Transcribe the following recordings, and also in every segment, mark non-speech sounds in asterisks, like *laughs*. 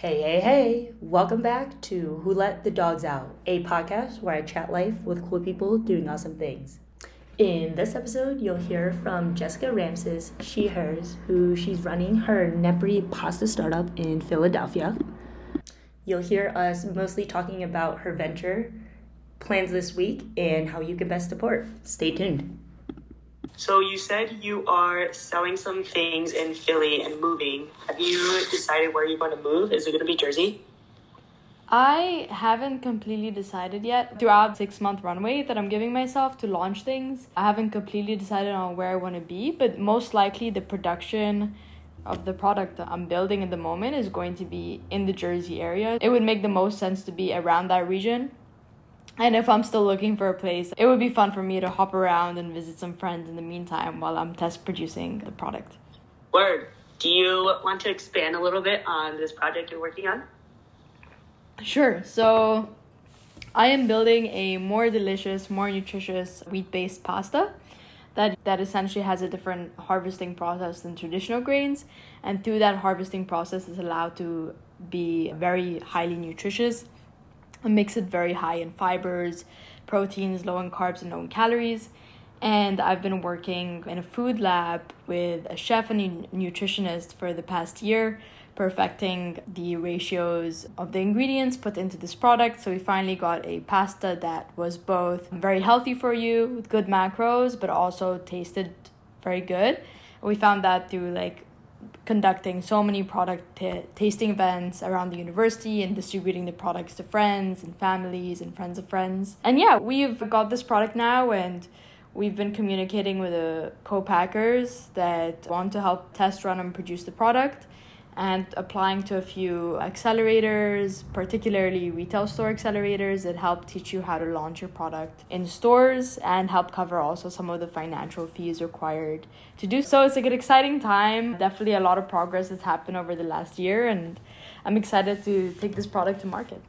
Hey, hey, hey! Welcome back to Who Let the Dogs Out, a podcast where I chat life with cool people doing awesome things. In this episode, you'll hear from Jessica Ramses, she, hers, who she's running her Nepri pasta startup in Philadelphia. You'll hear us mostly talking about her venture, plans this week, and how you can best support. Stay tuned. So you said you are selling some things in Philly and moving. Have you decided where you're going to move? Is it going to be Jersey? I haven't completely decided yet. Throughout six month runway that I'm giving myself to launch things, I haven't completely decided on where I want to be, but most likely the production of the product that I'm building at the moment is going to be in the Jersey area. It would make the most sense to be around that region and if I'm still looking for a place, it would be fun for me to hop around and visit some friends in the meantime while I'm test producing the product. Word. Do you want to expand a little bit on this project you're working on? Sure. So, I am building a more delicious, more nutritious wheat based pasta that, that essentially has a different harvesting process than traditional grains. And through that harvesting process, is allowed to be very highly nutritious makes it very high in fibers, proteins, low in carbs, and low in calories. And I've been working in a food lab with a chef and a nutritionist for the past year, perfecting the ratios of the ingredients put into this product. So we finally got a pasta that was both very healthy for you with good macros, but also tasted very good. We found that through like conducting so many product t- tasting events around the university and distributing the products to friends and families and friends of friends. And yeah, we've got this product now and we've been communicating with the co-packers that want to help test run and produce the product and applying to a few accelerators, particularly retail store accelerators that help teach you how to launch your product in stores and help cover also some of the financial fees required to do so. It's like an exciting time. Definitely a lot of progress has happened over the last year, and I'm excited to take this product to market.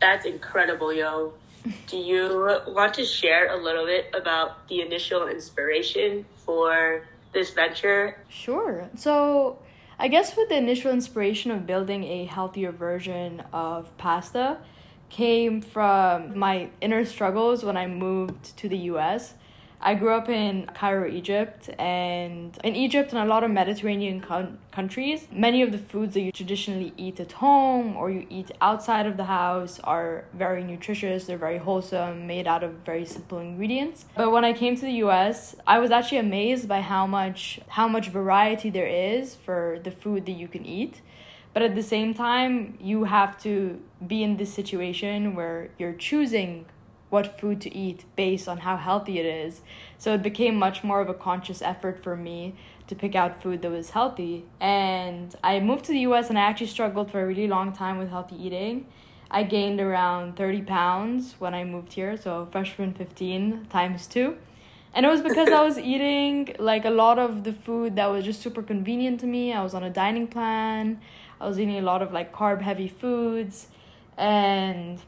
That's incredible, yo. *laughs* Do you want to share a little bit about the initial inspiration for this venture? Sure. So, I guess with the initial inspiration of building a healthier version of pasta came from my inner struggles when I moved to the US. I grew up in Cairo, Egypt, and in Egypt and a lot of Mediterranean con- countries, many of the foods that you traditionally eat at home or you eat outside of the house are very nutritious, they're very wholesome, made out of very simple ingredients. But when I came to the US, I was actually amazed by how much how much variety there is for the food that you can eat. But at the same time, you have to be in this situation where you're choosing what food to eat based on how healthy it is. So it became much more of a conscious effort for me to pick out food that was healthy. And I moved to the US and I actually struggled for a really long time with healthy eating. I gained around 30 pounds when I moved here, so freshman 15 times 2. And it was because I was *laughs* eating like a lot of the food that was just super convenient to me. I was on a dining plan. I was eating a lot of like carb heavy foods and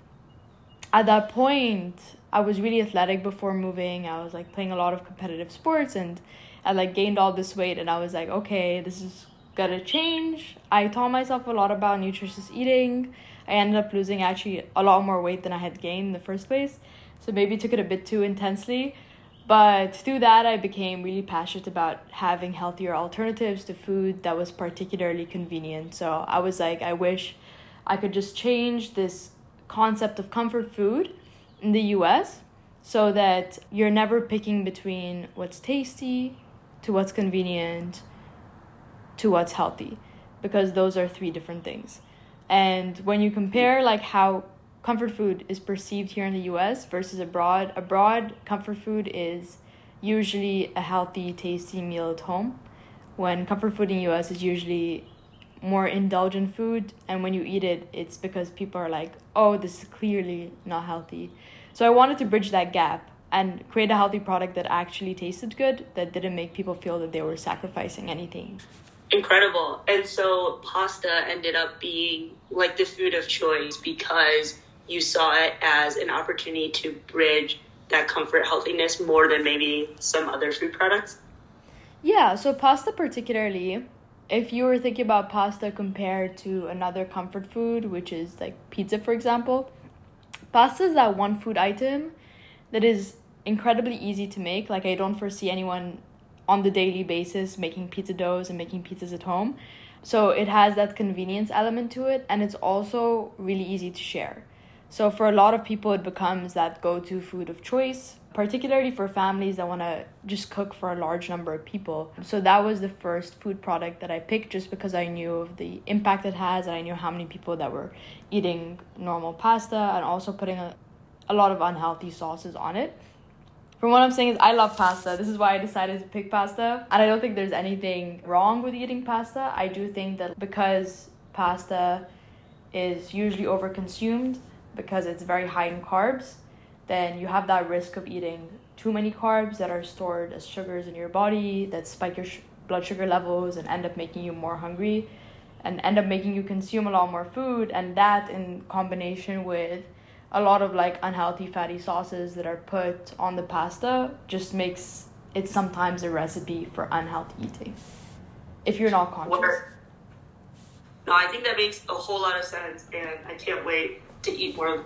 at that point i was really athletic before moving. I was like playing a lot of competitive sports and i like gained all this weight and i was like okay this is gonna change. I taught myself a lot about nutritious eating. I ended up losing actually a lot more weight than i had gained in the first place so maybe took it a bit too intensely. But through that i became really passionate about having healthier alternatives to food that was particularly convenient. So i was like i wish i could just change this concept of comfort food in the US so that you're never picking between what's tasty to what's convenient to what's healthy because those are three different things. And when you compare like how comfort food is perceived here in the US versus abroad, abroad comfort food is usually a healthy, tasty meal at home. When comfort food in US is usually more indulgent food and when you eat it it's because people are like oh this is clearly not healthy. So i wanted to bridge that gap and create a healthy product that actually tasted good that didn't make people feel that they were sacrificing anything. Incredible. And so pasta ended up being like the food of choice because you saw it as an opportunity to bridge that comfort healthiness more than maybe some other food products. Yeah so pasta particularly if you were thinking about pasta compared to another comfort food, which is like pizza, for example, pasta is that one food item that is incredibly easy to make. Like, I don't foresee anyone on the daily basis making pizza doughs and making pizzas at home. So, it has that convenience element to it, and it's also really easy to share. So, for a lot of people, it becomes that go to food of choice particularly for families that want to just cook for a large number of people. So that was the first food product that I picked just because I knew of the impact it has and I knew how many people that were eating normal pasta and also putting a, a lot of unhealthy sauces on it. From what I'm saying is I love pasta. This is why I decided to pick pasta. And I don't think there's anything wrong with eating pasta. I do think that because pasta is usually overconsumed because it's very high in carbs, then you have that risk of eating too many carbs that are stored as sugars in your body that spike your sh- blood sugar levels and end up making you more hungry and end up making you consume a lot more food and that in combination with a lot of like unhealthy fatty sauces that are put on the pasta just makes it sometimes a recipe for unhealthy eating. If you're not conscious. No i think that makes a whole lot of sense and i can't wait to eat more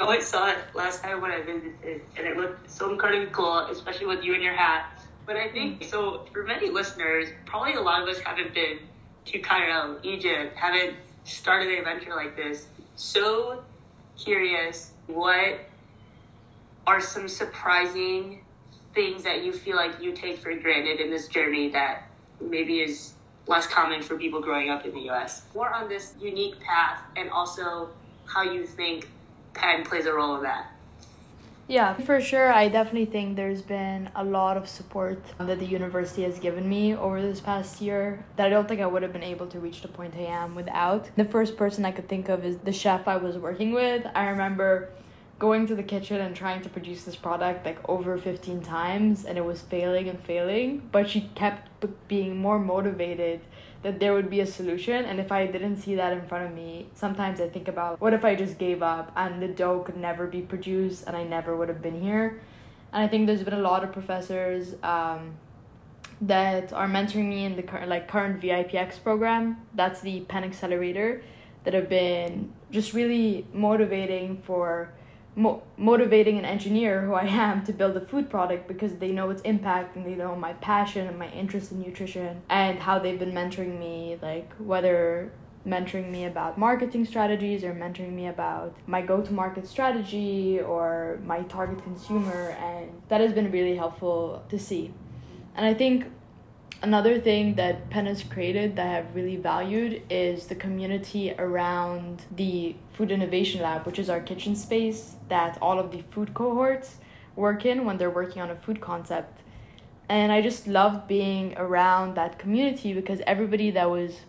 Oh, I saw it last time when I visited, and it looked so incredibly cool, especially with you and your hat. But I think so. For many listeners, probably a lot of us haven't been to Cairo, Egypt, haven't started an adventure like this. So curious, what are some surprising things that you feel like you take for granted in this journey that maybe is less common for people growing up in the US? More on this unique path, and also how you think Penn plays a role in that. Yeah, for sure. I definitely think there's been a lot of support that the university has given me over this past year that I don't think I would have been able to reach the point I am without. The first person I could think of is the chef I was working with. I remember going to the kitchen and trying to produce this product like over 15 times and it was failing and failing, but she kept being more motivated that there would be a solution. And if I didn't see that in front of me, sometimes I think about what if I just gave up and the dough could never be produced and I never would have been here. And I think there's been a lot of professors um, that are mentoring me in the current like current VIPX program. That's the Penn Accelerator that have been just really motivating for mo- motivating an engineer who I am to build a food product because they know its impact and they know my passion and my interest in nutrition and how they've been mentoring me, like whether mentoring me about marketing strategies or mentoring me about my go to market strategy or my target consumer. And that has been really helpful to see. And I think another thing that Penn has created that I have really valued is the community around the Food Innovation Lab, which is our kitchen space that all of the food cohorts work in when they're working on a food concept. And I just loved being around that community because everybody that was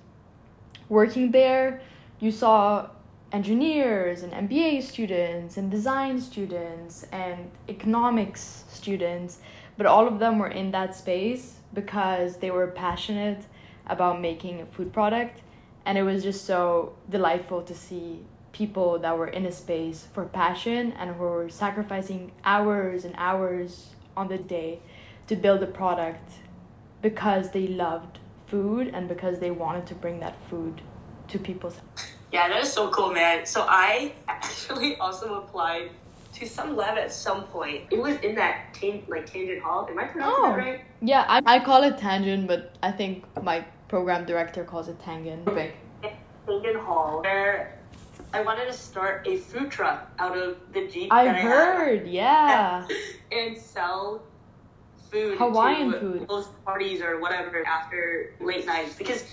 working there, you saw engineers and MBA students and design students and economics students, but all of them were in that space because they were passionate about making a food product and it was just so delightful to see people that were in a space for passion and who were sacrificing hours and hours on the day to build a product because they loved food and because they wanted to bring that food to people's yeah that is so cool man. So i *laughs* actually also applied to some lab at some point. It was in that tan- like tangent hall. Am I pronouncing oh. that right? Yeah, I, I call it tangent, but I think my program director calls it tangent. Tangent hall, where I wanted to start a food truck out of the Jeep. I heard, yeah. *laughs* and sell food, Hawaiian food, those parties or whatever after late nights because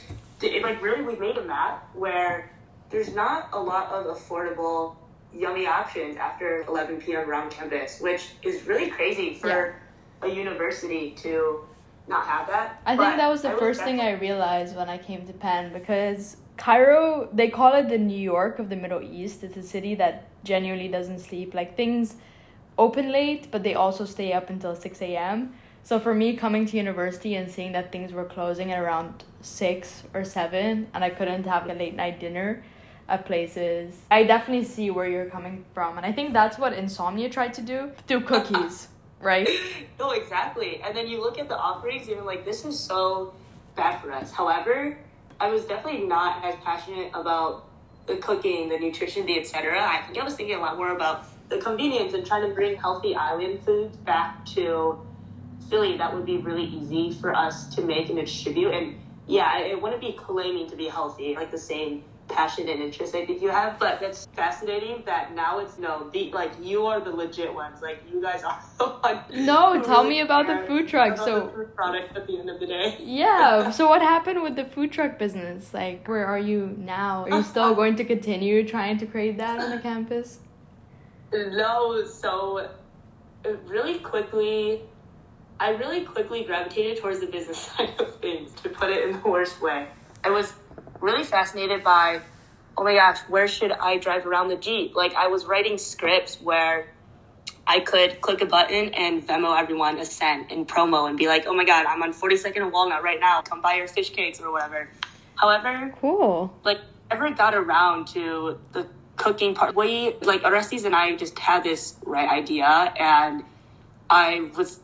it like really we made a map where there's not a lot of affordable yummy options after 11 p.m. around campus, which is really crazy for yeah. a university to not have that. I think that was the I first thing I realized when I came to Penn because Cairo, they call it the New York of the Middle East. It's a city that genuinely doesn't sleep. Like things open late, but they also stay up until 6 a.m. So for me, coming to university and seeing that things were closing at around 6 or 7 and I couldn't have a late night dinner at places. I definitely see where you're coming from, and I think that's what Insomnia tried to do through cookies, *laughs* right? no, exactly. And then you look at the offerings, you're like, this is so bad for us. However, I was definitely not as passionate about the cooking, the nutrition, the etc. I think I was thinking a lot more about the convenience and trying to bring healthy island foods back to Philly. That would be really easy for us to make and distribute. And yeah, it wouldn't be claiming to be healthy, like the same passion and interest I think you have. But that's fascinating that now it's no, the like you are the legit ones. Like you guys are *laughs* the ones. No, tell really me about the food truck. So food product at the end of the day. Yeah. *laughs* so what happened with the food truck business? Like where are you now? Are you *laughs* still going to continue trying to create that on the campus? No, so uh, really quickly I really quickly gravitated towards the business side of things, to put it in the worst way. I was really fascinated by, oh my gosh, where should I drive around the Jeep? Like, I was writing scripts where I could click a button and Venmo everyone a cent in promo and be like, oh my god, I'm on 42nd and Walnut right now. Come buy your fish cakes or whatever. However, cool. Like, never got around to the cooking part. We, like, Orestes and I just had this right idea and I was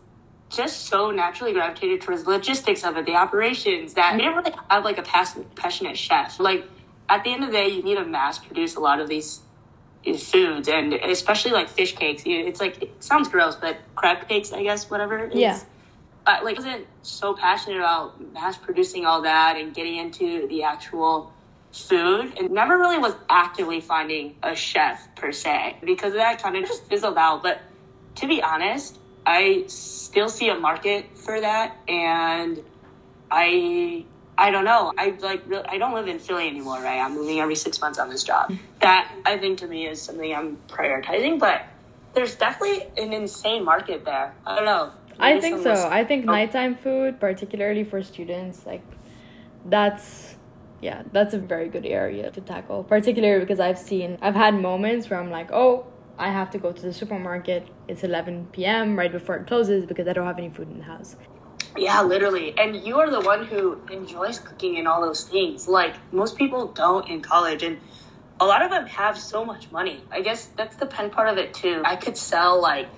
just so naturally gravitated towards the logistics of it, the operations, that we didn't really have like a passionate chef. Like at the end of the day, you need to mass produce a lot of these foods, and especially like fish cakes. It's like it sounds gross, but crab cakes, I guess, whatever. Yeah. Uh, like, I wasn't so passionate about mass producing all that and getting into the actual food and never really was actively finding a chef per se because that kind of just fizzled out. But to be honest, I still see a market for that, and I I don't know. I like I don't live in Philly anymore, right? I'm moving every six months on this job. That I think to me is something I'm prioritizing, but there's definitely an insane market there. I don't know. Maybe I think so. I think oh. nighttime food, particularly for students, like that's yeah, that's a very good area to tackle. Particularly because I've seen I've had moments where I'm like, oh, I have to go to the supermarket. It's 11 p.m. right before it closes because I don't have any food in the house. Yeah, literally. And you are the one who enjoys cooking and all those things. Like most people don't in college and a lot of them have so much money. I guess that's the Penn part of it too. I could sell like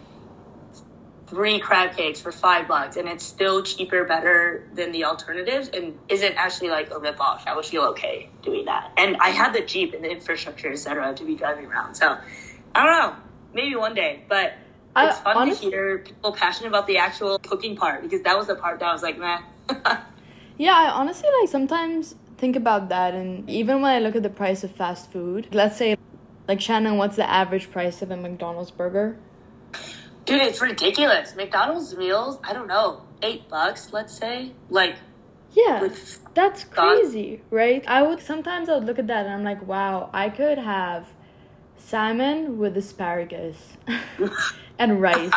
three crab cakes for five bucks and it's still cheaper, better than the alternatives and isn't actually like a rip off. I would feel okay doing that. And I had the Jeep and the infrastructure, etc., to be driving around. So I don't know. Maybe one day, but it's fun honestly, to hear people passionate about the actual cooking part because that was the part that I was like, man. *laughs* yeah, I honestly like sometimes think about that, and even when I look at the price of fast food, let's say, like Shannon, what's the average price of a McDonald's burger? Dude, it's ridiculous. McDonald's meals, I don't know, eight bucks, let's say, like. Yeah, that's crazy, right? I would sometimes I would look at that and I'm like, wow, I could have salmon with asparagus *laughs* *laughs* and rice,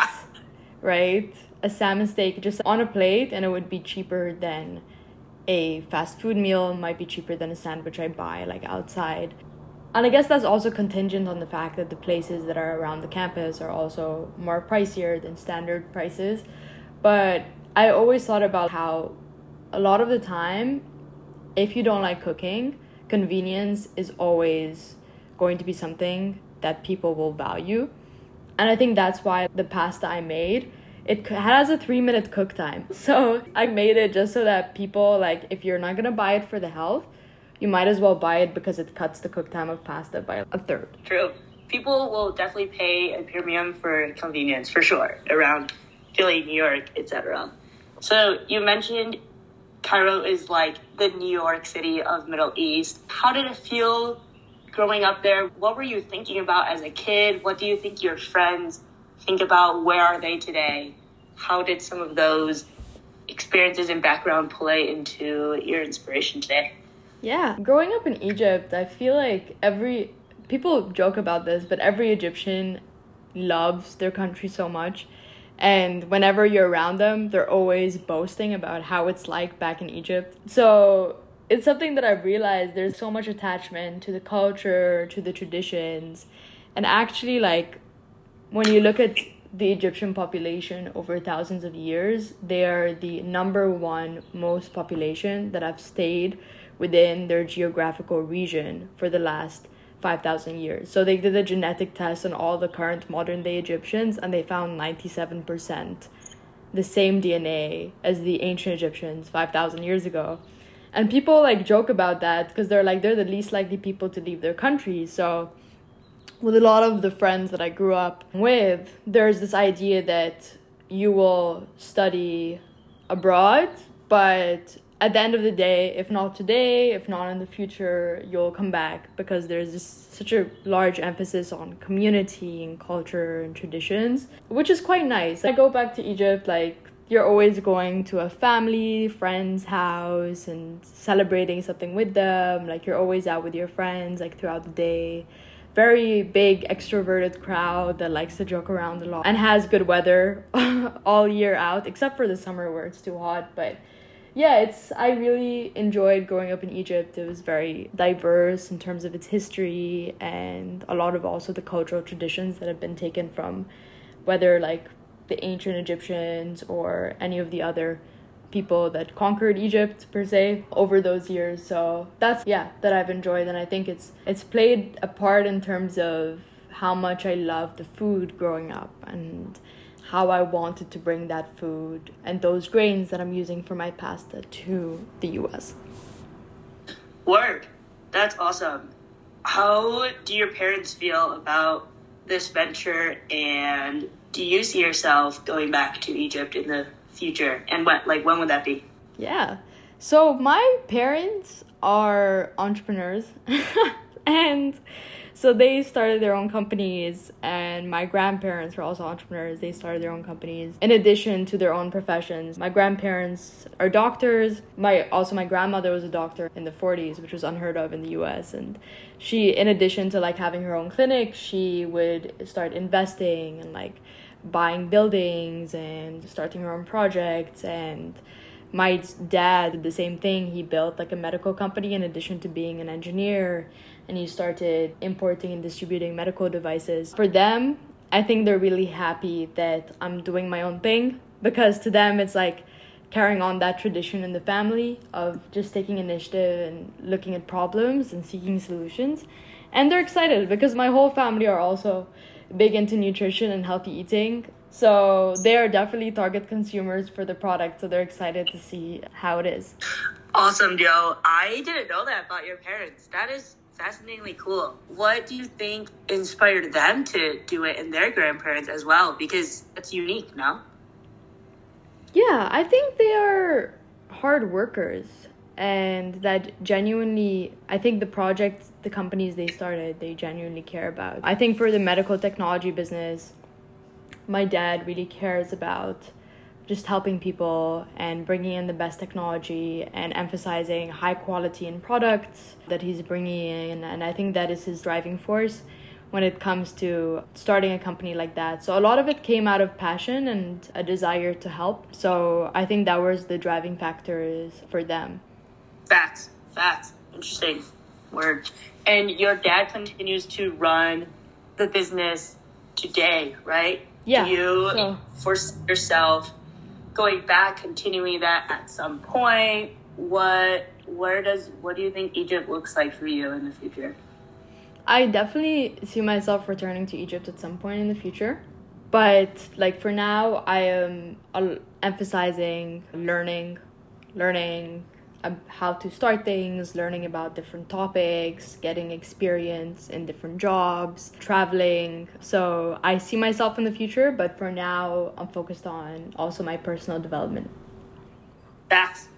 right? A salmon steak just on a plate, and it would be cheaper than a fast food meal, might be cheaper than a sandwich I buy like outside. And I guess that's also contingent on the fact that the places that are around the campus are also more pricier than standard prices. But I always thought about how a lot of the time, if you don't like cooking, convenience is always going to be something that people will value. And I think that's why the pasta I made, it has a three minute cook time. *laughs* So I made it just so that people, like, if you're not gonna buy it for the health, you might as well buy it because it cuts the cook time of pasta by a third. True. People will definitely pay a premium for convenience for sure around Philly, New York, etc. So you mentioned Cairo is like the New York City of Middle East. How did it feel growing up there, what were you thinking about as a kid? What do you think your friends think about? Where are they today? How did some of those experiences and background play into your inspiration today? Yeah, growing up in Egypt, I feel like every people joke about this, but every Egyptian loves their country so much. And whenever you're around them, they're always boasting about how it's like back in Egypt. So it's something that I've realized there's so much attachment to the culture, to the traditions. And actually, like, when you look at the Egyptian population over thousands of years, they are the number one most population that have stayed within their geographical region for the last 5,000 years. So they did a genetic test on all the current modern day Egyptians and they found 97% the same DNA as the ancient Egyptians 5,000 years ago. And people like joke about that because they're like, they're the least likely people to leave their country. So, with a lot of the friends that I grew up with, there's this idea that you will study abroad, but at the end of the day, if not today, if not in the future, you'll come back because there's such a large emphasis on community and culture and traditions, which is quite nice. I go back to Egypt, like, you're always going to a family, friend's house and celebrating something with them. Like, you're always out with your friends, like, throughout the day. Very big, extroverted crowd that likes to joke around a lot and has good weather *laughs* all year out, except for the summer where it's too hot. But yeah, it's I really enjoyed growing up in Egypt. It was very diverse in terms of its history and a lot of also the cultural traditions that have been taken from whether like the ancient Egyptians or any of the other people that conquered Egypt per se over those years. So that's yeah, that I've enjoyed and I think it's it's played a part in terms of how much I love the food growing up and how I wanted to bring that food and those grains that I'm using for my pasta to the US. Word. That's awesome. How do your parents feel about this venture and do you see yourself going back to Egypt in the future? And what like when would that be? Yeah. So my parents are entrepreneurs *laughs* and so they started their own companies and my grandparents were also entrepreneurs they started their own companies in addition to their own professions my grandparents are doctors my also my grandmother was a doctor in the 40s which was unheard of in the us and she in addition to like having her own clinic she would start investing and like buying buildings and starting her own projects and my dad did the same thing he built like a medical company in addition to being an engineer and he started importing and distributing medical devices. For them, I think they're really happy that I'm doing my own thing because to them it's like carrying on that tradition in the family of just taking initiative and looking at problems and seeking solutions. And they're excited because my whole family are also big into nutrition and healthy eating. So they are definitely target consumers for the product. So they're excited to see how it is. Awesome, Joe. I didn't know that about your parents. That is fascinatingly cool. What do you think inspired them to do it and their grandparents as well? Because it's unique, no? Yeah, I think they are hard workers and that genuinely I think the project the companies they started they genuinely care about. I think for the medical technology business my dad really cares about just helping people and bringing in the best technology and emphasizing high quality in products that he's bringing in. And I think that is his driving force when it comes to starting a company like that. So a lot of it came out of passion and a desire to help. So I think that was the driving factors for them. Facts, facts. Interesting word. And your dad continues to run the business today, right? Yeah. Do you so. force yourself going back, continuing that at some point? What where does what do you think Egypt looks like for you in the future? I definitely see myself returning to Egypt at some point in the future. But like for now, I am uh, emphasizing learning, learning how to start things, learning about different topics, getting experience in different jobs, traveling. So I see myself in the future, but for now, I'm focused on also my personal development. That's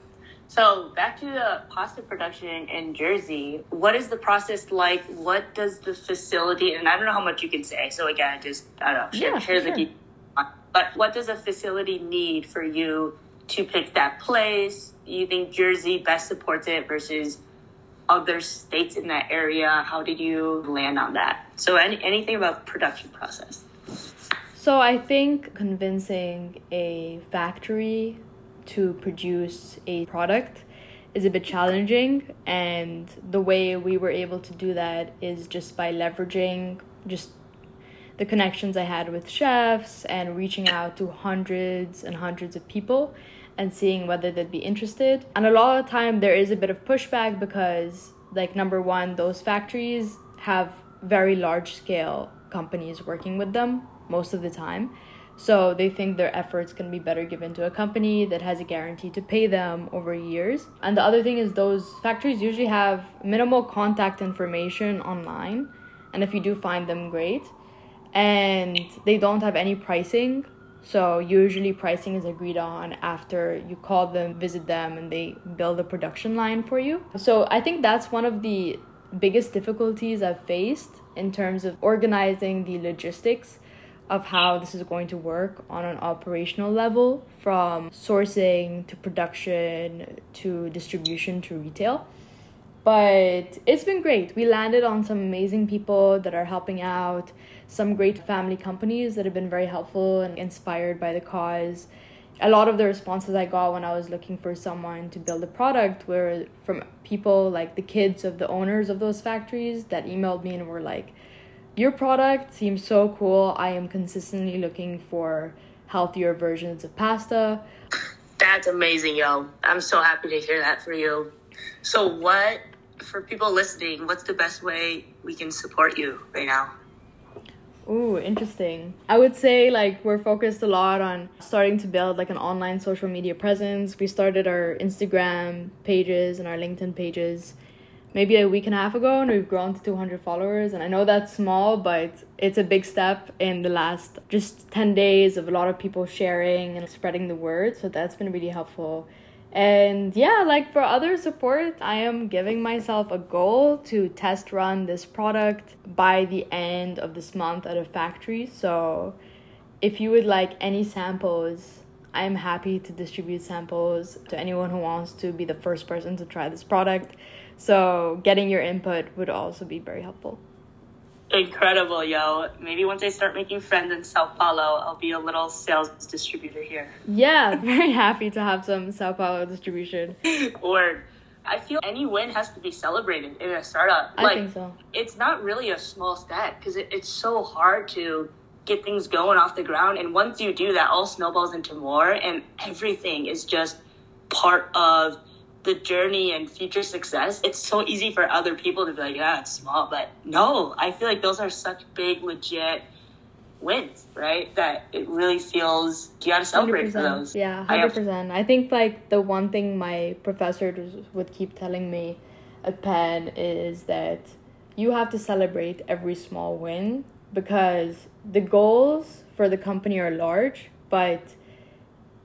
so back to the pasta production in Jersey. What is the process like? What does the facility and I don't know how much you can say. So again, just I don't know, share, yeah, share sure. the. But what does a facility need for you to pick that place? Do You think Jersey best supports it versus other states in that area? How did you land on that? So, any, anything about production process? So, I think convincing a factory to produce a product is a bit challenging, and the way we were able to do that is just by leveraging just the connections I had with chefs and reaching out to hundreds and hundreds of people and seeing whether they'd be interested. And a lot of the time there is a bit of pushback because like number one, those factories have very large scale companies working with them most of the time. So they think their efforts can be better given to a company that has a guarantee to pay them over years. And the other thing is, those factories usually have minimal contact information online. And if you do find them, great. And they don't have any pricing. So usually pricing is agreed on after you call them, visit them, and they build a production line for you. So I think that's one of the biggest difficulties I've faced in terms of organizing the logistics of how this is going to work on an operational level from sourcing to production to distribution to retail. But it's been great. We landed on some amazing people that are helping out, some great family companies that have been very helpful and inspired by the cause. A lot of the responses I got when I was looking for someone to build a product were from people like the kids of the owners of those factories that emailed me and were like, your product seems so cool. I am consistently looking for healthier versions of pasta. That's amazing, yo. I'm so happy to hear that for you. So, what, for people listening, what's the best way we can support you right now? Ooh, interesting. I would say like we're focused a lot on starting to build like an online social media presence. We started our Instagram pages and our LinkedIn pages maybe a week and a half ago and we've grown to 200 followers and i know that's small but it's a big step in the last just 10 days of a lot of people sharing and spreading the word so that's been really helpful and yeah like for other support i am giving myself a goal to test run this product by the end of this month at a factory so if you would like any samples I am happy to distribute samples to anyone who wants to be the first person to try this product. So getting your input would also be very helpful. Incredible, yo. Maybe once I start making friends in Sao Paulo, I'll be a little sales distributor here. Yeah, *laughs* very happy to have some Sao Paulo distribution. *laughs* or I feel any win has to be celebrated in a startup. I like, think so. It's not really a small step because it, it's so hard to get things going off the ground. And once you do that, all snowballs into more, and everything is just part of the journey and future success, it's so easy for other people to be like, yeah, it's small. But no, I feel like those are such big, legit wins, right? That it really feels you gotta celebrate 100%. for those. Yeah, hundred percent. I think like the one thing my professor would keep telling me at Penn is that you have to celebrate every small win because the goals for the company are large, but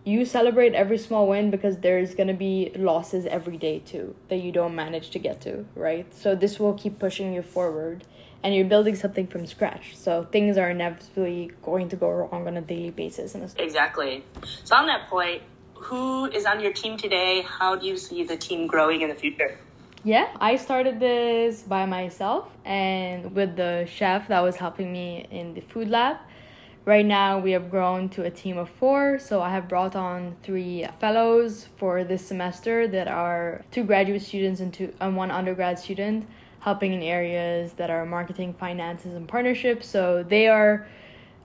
you celebrate every small win because there's going to be losses every day too that you don't manage to get to, right? So this will keep pushing you forward and you're building something from scratch. So things are inevitably going to go wrong on a daily basis. Exactly. So on that point, who is on your team today? How do you see the team growing in the future? Yeah, I started this by myself and with the chef that was helping me in the food lab. Right now, we have grown to a team of four, so I have brought on three fellows for this semester that are two graduate students and, two, and one undergrad student, helping in areas that are marketing, finances, and partnerships. So they are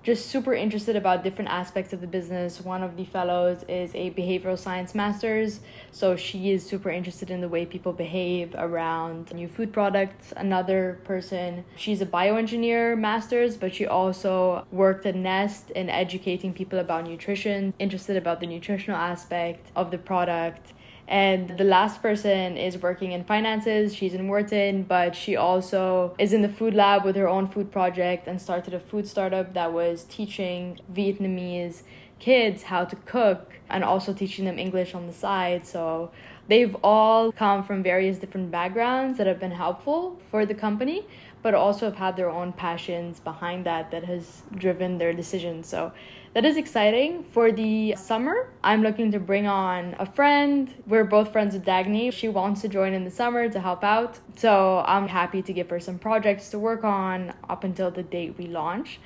just super interested about different aspects of the business. One of the fellows is a behavioral science master's, so she is super interested in the way people behave around new food products. Another person, she's a bioengineer master's, but she also worked at Nest in educating people about nutrition, interested about the nutritional aspect of the product and the last person is working in finances. She's in Wharton, but she also is in the food lab with her own food project and started a food startup that was teaching Vietnamese kids how to cook and also teaching them English on the side. So they've all come from various different backgrounds that have been helpful for the company, but also have had their own passions behind that that has driven their decisions. So that is exciting. For the summer, I'm looking to bring on a friend. We're both friends with Dagny. She wants to join in the summer to help out. So I'm happy to give her some projects to work on up until the date we launch.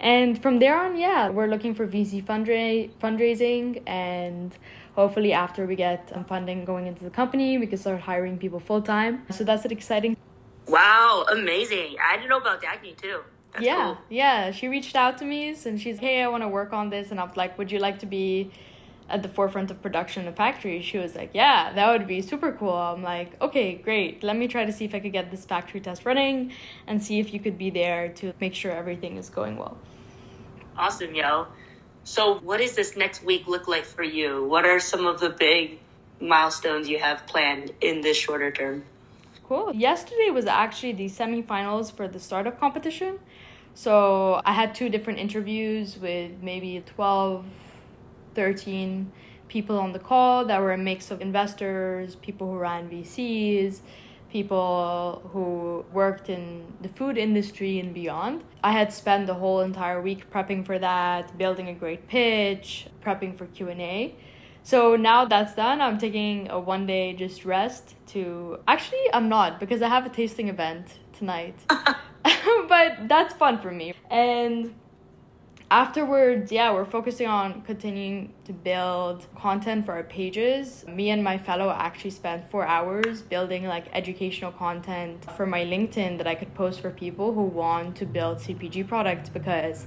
And from there on, yeah, we're looking for VC fundra- fundraising and hopefully after we get some funding going into the company, we can start hiring people full time. So that's an exciting. Wow, amazing. I didn't know about Dagny too. That's yeah, cool. yeah. She reached out to me and she's, hey, I want to work on this. And I was like, would you like to be at the forefront of production in a factory? She was like, yeah, that would be super cool. I'm like, okay, great. Let me try to see if I could get this factory test running and see if you could be there to make sure everything is going well. Awesome, yo. So, what does this next week look like for you? What are some of the big milestones you have planned in this shorter term? Cool. Yesterday was actually the semifinals for the startup competition. So I had two different interviews with maybe 12, 13 people on the call that were a mix of investors, people who ran VCs, people who worked in the food industry and beyond. I had spent the whole entire week prepping for that, building a great pitch, prepping for Q&A. So now that's done, I'm taking a one day just rest to actually I'm not because I have a tasting event tonight. *laughs* *laughs* but that's fun for me. And afterwards, yeah, we're focusing on continuing to build content for our pages. Me and my fellow actually spent four hours building like educational content for my LinkedIn that I could post for people who want to build CPG products because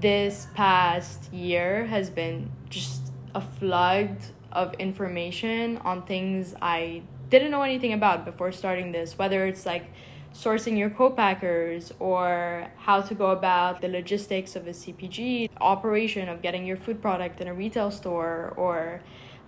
this past year has been just a flood of information on things I didn't know anything about before starting this, whether it's like sourcing your co-packers or how to go about the logistics of a CPG operation of getting your food product in a retail store or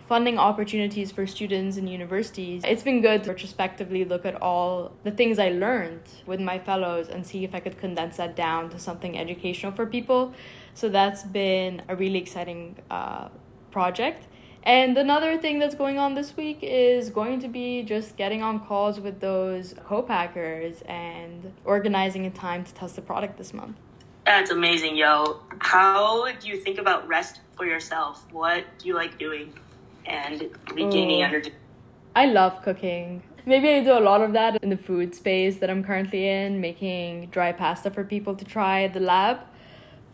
funding opportunities for students in universities. It's been good to retrospectively look at all the things I learned with my fellows and see if I could condense that down to something educational for people. So that's been a really exciting uh, project. And another thing that's going on this week is going to be just getting on calls with those co-packers and organizing a time to test the product this month. That's amazing, yo. How do you think about rest for yourself? What do you like doing and regaining Ooh. energy? I love cooking. Maybe I do a lot of that in the food space that I'm currently in, making dry pasta for people to try at the lab.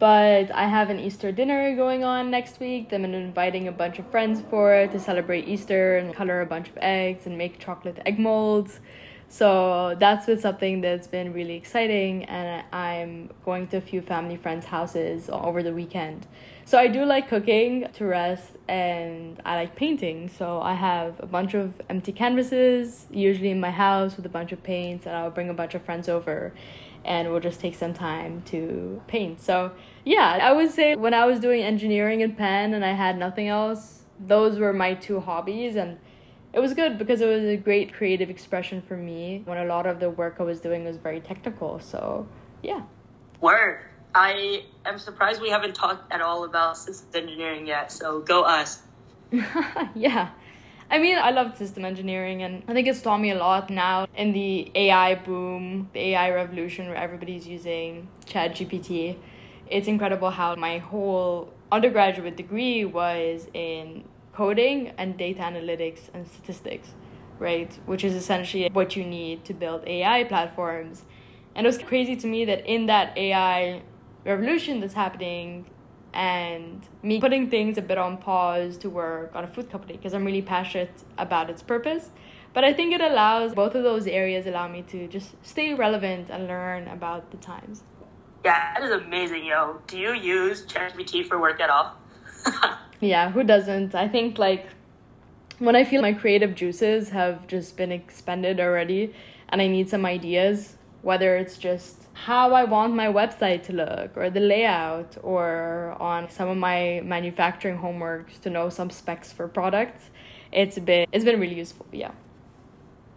But I have an Easter dinner going on next week. I'm inviting a bunch of friends for it to celebrate Easter and color a bunch of eggs and make chocolate egg molds. So that's been something that's been really exciting, and I'm going to a few family friends' houses over the weekend. So I do like cooking to rest, and I like painting. So I have a bunch of empty canvases, usually in my house, with a bunch of paints, and I'll bring a bunch of friends over and we'll just take some time to paint. So, yeah, I would say when I was doing engineering in Penn and I had nothing else, those were my two hobbies and it was good because it was a great creative expression for me when a lot of the work I was doing was very technical. So, yeah. Word. I am surprised we haven't talked at all about systems engineering yet, so go us. *laughs* yeah. I mean, I love system engineering, and I think it's taught me a lot now in the AI boom, the AI revolution where everybody's using ChatGPT. It's incredible how my whole undergraduate degree was in coding and data analytics and statistics, right? Which is essentially what you need to build AI platforms. And it was crazy to me that in that AI revolution that's happening, and me putting things a bit on pause to work on a food company because I'm really passionate about its purpose. But I think it allows both of those areas allow me to just stay relevant and learn about the times. Yeah, that is amazing, yo. Do you use ChatGPT for work at all? *laughs* yeah, who doesn't? I think like when I feel my creative juices have just been expended already and I need some ideas, whether it's just how I want my website to look or the layout or on some of my manufacturing homeworks to know some specs for products. It's been it's been really useful, yeah.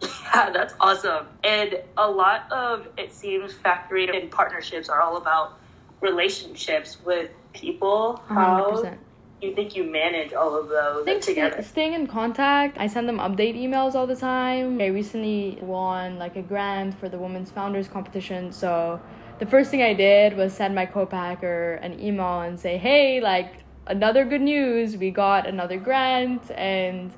Yeah, *laughs* that's awesome. And a lot of it seems factory and partnerships are all about relationships with people. How 100% you think you manage all of those I together? St- staying in contact. I send them update emails all the time. I recently won like a grant for the Women's Founders competition, so the first thing I did was send my co-packer an email and say, "Hey, like another good news, we got another grant." And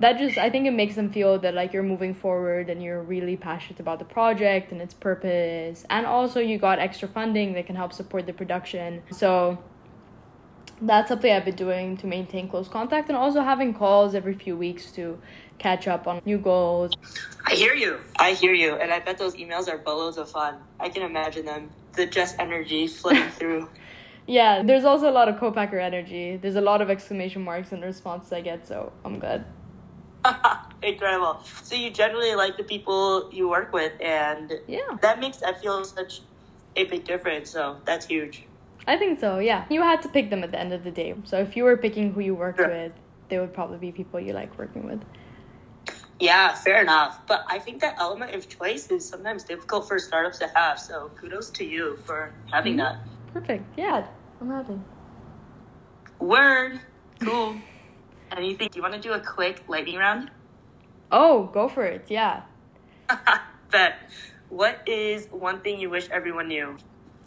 that just I think it makes them feel that like you're moving forward and you're really passionate about the project and its purpose. And also you got extra funding that can help support the production. So that's something I've been doing to maintain close contact and also having calls every few weeks to catch up on new goals. I hear you. I hear you. And I bet those emails are bolos of fun. I can imagine them. The just energy flowing *laughs* through. Yeah, there's also a lot of co-packer energy. There's a lot of exclamation marks in the responses I get, so I'm good. *laughs* Incredible. So you generally like the people you work with and yeah. that makes I feel such a big difference. So that's huge. I think so, yeah. You had to pick them at the end of the day. So if you were picking who you worked Sure. with, they would probably be people you like working with. Yeah, fair enough. But I think that element of choice is sometimes difficult for startups to have. So kudos to you for having mm-hmm. that. Perfect. Yeah, I'm happy. Word. Cool. *laughs* Anything? Do you think you want to do a quick lightning round? Oh, go for it. Yeah. *laughs* Bet. What is one thing you wish everyone knew?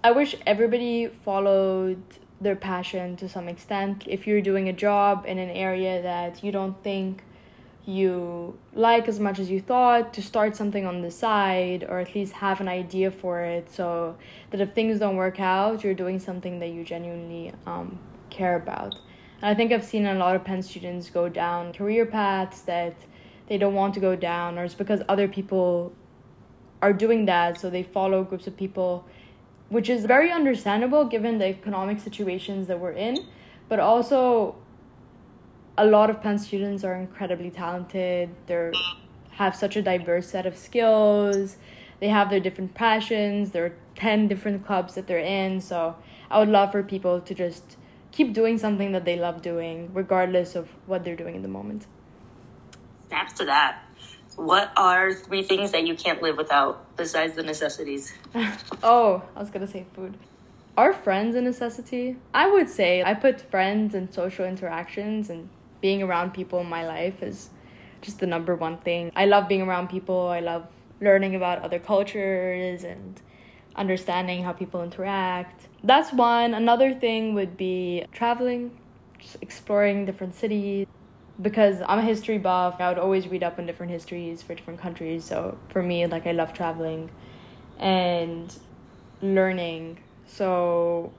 I wish everybody followed their passion to some extent. If you're doing a job in an area that you don't think you like as much as you thought, to start something on the side or at least have an idea for it so that if things don't work out, you're doing something that you genuinely um, care about. And I think I've seen a lot of Penn students go down career paths that they don't want to go down, or it's because other people are doing that, so they follow groups of people which is very understandable given the economic situations that we're in, but also a lot of Penn students are incredibly talented. They have such a diverse set of skills. They have their different passions. There are 10 different clubs that they're in. So I would love for people to just keep doing something that they love doing, regardless of what they're doing in the moment. Snaps to that. What are three things that you can't live without besides the necessities? *laughs* oh, I was gonna say food. Are friends a necessity? I would say I put friends and social interactions and being around people in my life is just the number one thing. I love being around people. I love learning about other cultures and understanding how people interact. That's one. Another thing would be traveling, just exploring different cities. Because I'm a history buff, I would always read up on different histories for different countries. So for me, like I love traveling and learning. So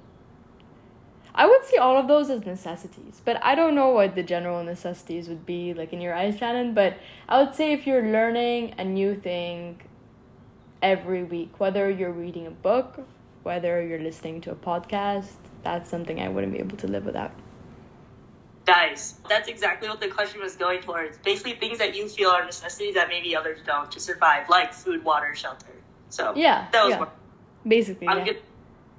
I would see all of those as necessities, but I don't know what the general necessities would be like in your eyes, Shannon. But I would say if you're learning a new thing every week, whether you're reading a book, whether you're listening to a podcast, that's something I wouldn't be able to live without. Nice. That's exactly what the question was going towards. Basically, things that you feel are necessities that maybe others don't to survive, like food, water, shelter. So Yeah, that was yeah. Basically, I'm yeah. gonna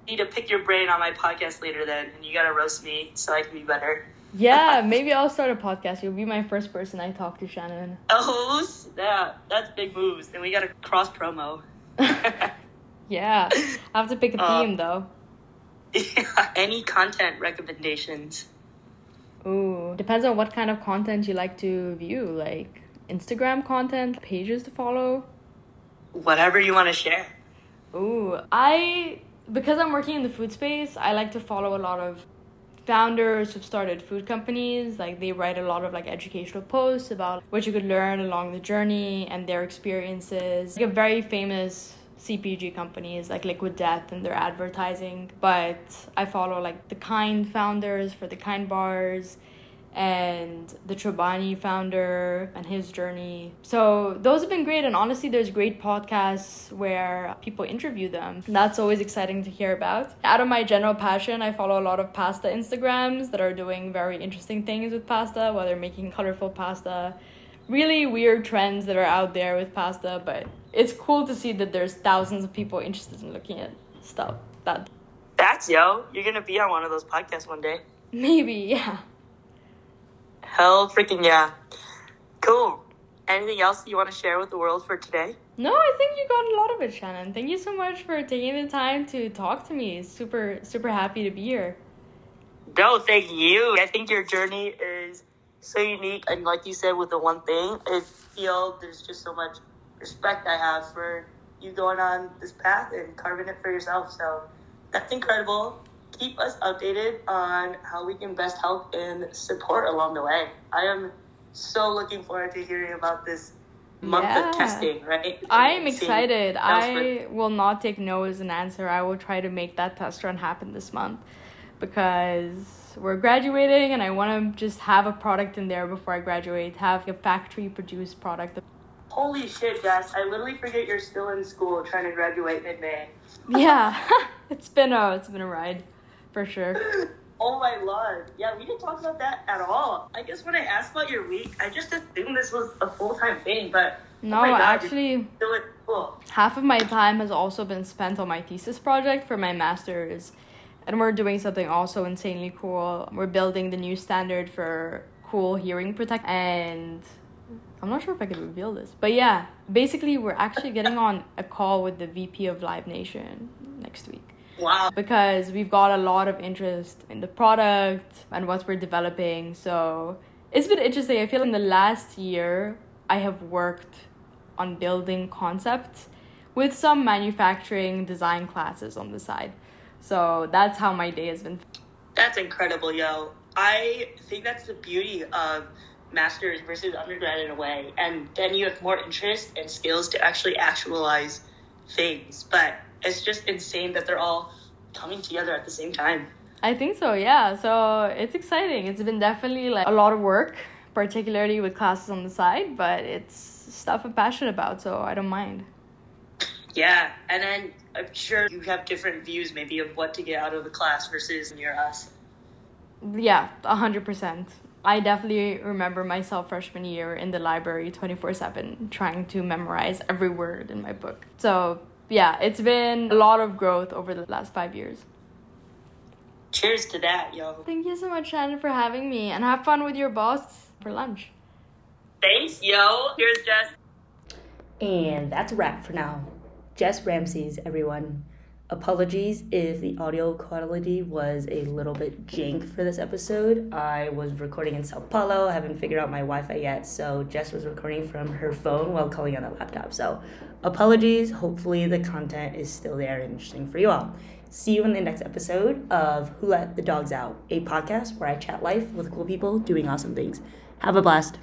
need to pick your brain on my podcast later then, and you gotta roast me so I can be better. yeah, *laughs* maybe I'll start a podcast. You'll be my first person I talk to, Shannon. Oh, snap. That's big moves. Then we gotta cross promo. *laughs* Yeah, I have to pick a *laughs* Uh, theme though. Yeah, Any content recommendations? Ooh, depends on what kind of content you like to view, like Instagram content, pages to follow. Whatever you want to share. Ooh, I because I'm working in the food space, I like to follow a lot of founders who've started food companies. Like they write a lot of like educational posts about what you could learn along the journey and their experiences. Like a very famous CPG companies like Liquid Death and their advertising. But I follow like the Kind founders for the Kind bars and the Chobani founder and his journey. So those have been great and honestly there's great podcasts where people interview them. That's always exciting to hear about. Out of my general passion, I follow a lot of pasta Instagrams that are doing very interesting things with pasta, whether making colorful pasta, really weird trends that are out there with pasta, but it's cool to see that there's thousands of people interested in looking at stuff that That's yo. You're gonna be on one of those podcasts one day. maybe, *laughs* yeah. Hell freaking yeah. Cool. Anything else you want to share with the world for today? No, I think you got a lot of it, Shannon. Thank you so much for taking the time to talk to me. Super, super happy to be here. No, thank you. I think your journey is so unique, and like you said, with the one thing, I feel there's just so much respect I have for you going on this path and carving it for yourself. So that's incredible. Keep us updated on how we can best help and support along the way. I am so looking forward to hearing about this month Yeah. of testing, right? I am excited. I will not take no as an answer. I will try to make that test run happen this month because we're graduating and I want to just have a product in there before I graduate, have a factory produced product. Holy shit, Jess! I literally forget you're still in school trying to graduate mid May. Yeah, *laughs* *laughs* it's been a it's been a ride for sure. *laughs* Oh my lord. Yeah, we didn't talk about that at all. I guess when I asked about your week, I just assumed this was a full time thing, but oh No, oh God, actually, half of my time has also been spent on my thesis project for my master's And we're doing something also insanely cool. We're building the new standard for cool hearing protection. And I'm not sure if I can reveal this, but yeah, basically, we're actually getting on a call with the VP of Live Nation next week. Wow. Because we've got a lot of interest in the product and what we're developing. So it's been interesting. I feel in the last year, I have worked on building concepts with some manufacturing design classes on the side. So that's how my day has been. That's incredible, yo. I think that's the beauty of master's versus undergrad in a way. And then you have more interest and skills to actually actualize things. But it's just insane that they're all coming together at the same time. I think so, yeah. So it's exciting. It's been definitely like a lot of work, particularly with classes on the side, but it's stuff I'm passionate about, so I don't mind. Yeah, and then I'm sure you have different views maybe of what to get out of the class versus near us. Yeah, 100%. I definitely remember myself freshman year in the library 24 7 trying to memorize every word in my book. So, yeah, it's been a lot of growth over the last five years. Cheers to that, yo. Thank you so much, Shannon, for having me and have fun with your boss for lunch. Thanks, yo. Here's Jess. And that's a wrap for now. Jess Ramses, everyone. Apologies if the audio quality was a little bit jank for this episode. I was recording in Sao Paulo, I haven't figured out my Wi Fi yet, so Jess was recording from her phone while calling on the laptop. So, apologies. Hopefully, the content is still there and interesting for you all. See you in the next episode of Who Let the Dogs Out, a podcast where I chat life with cool people doing awesome things. Have a blast.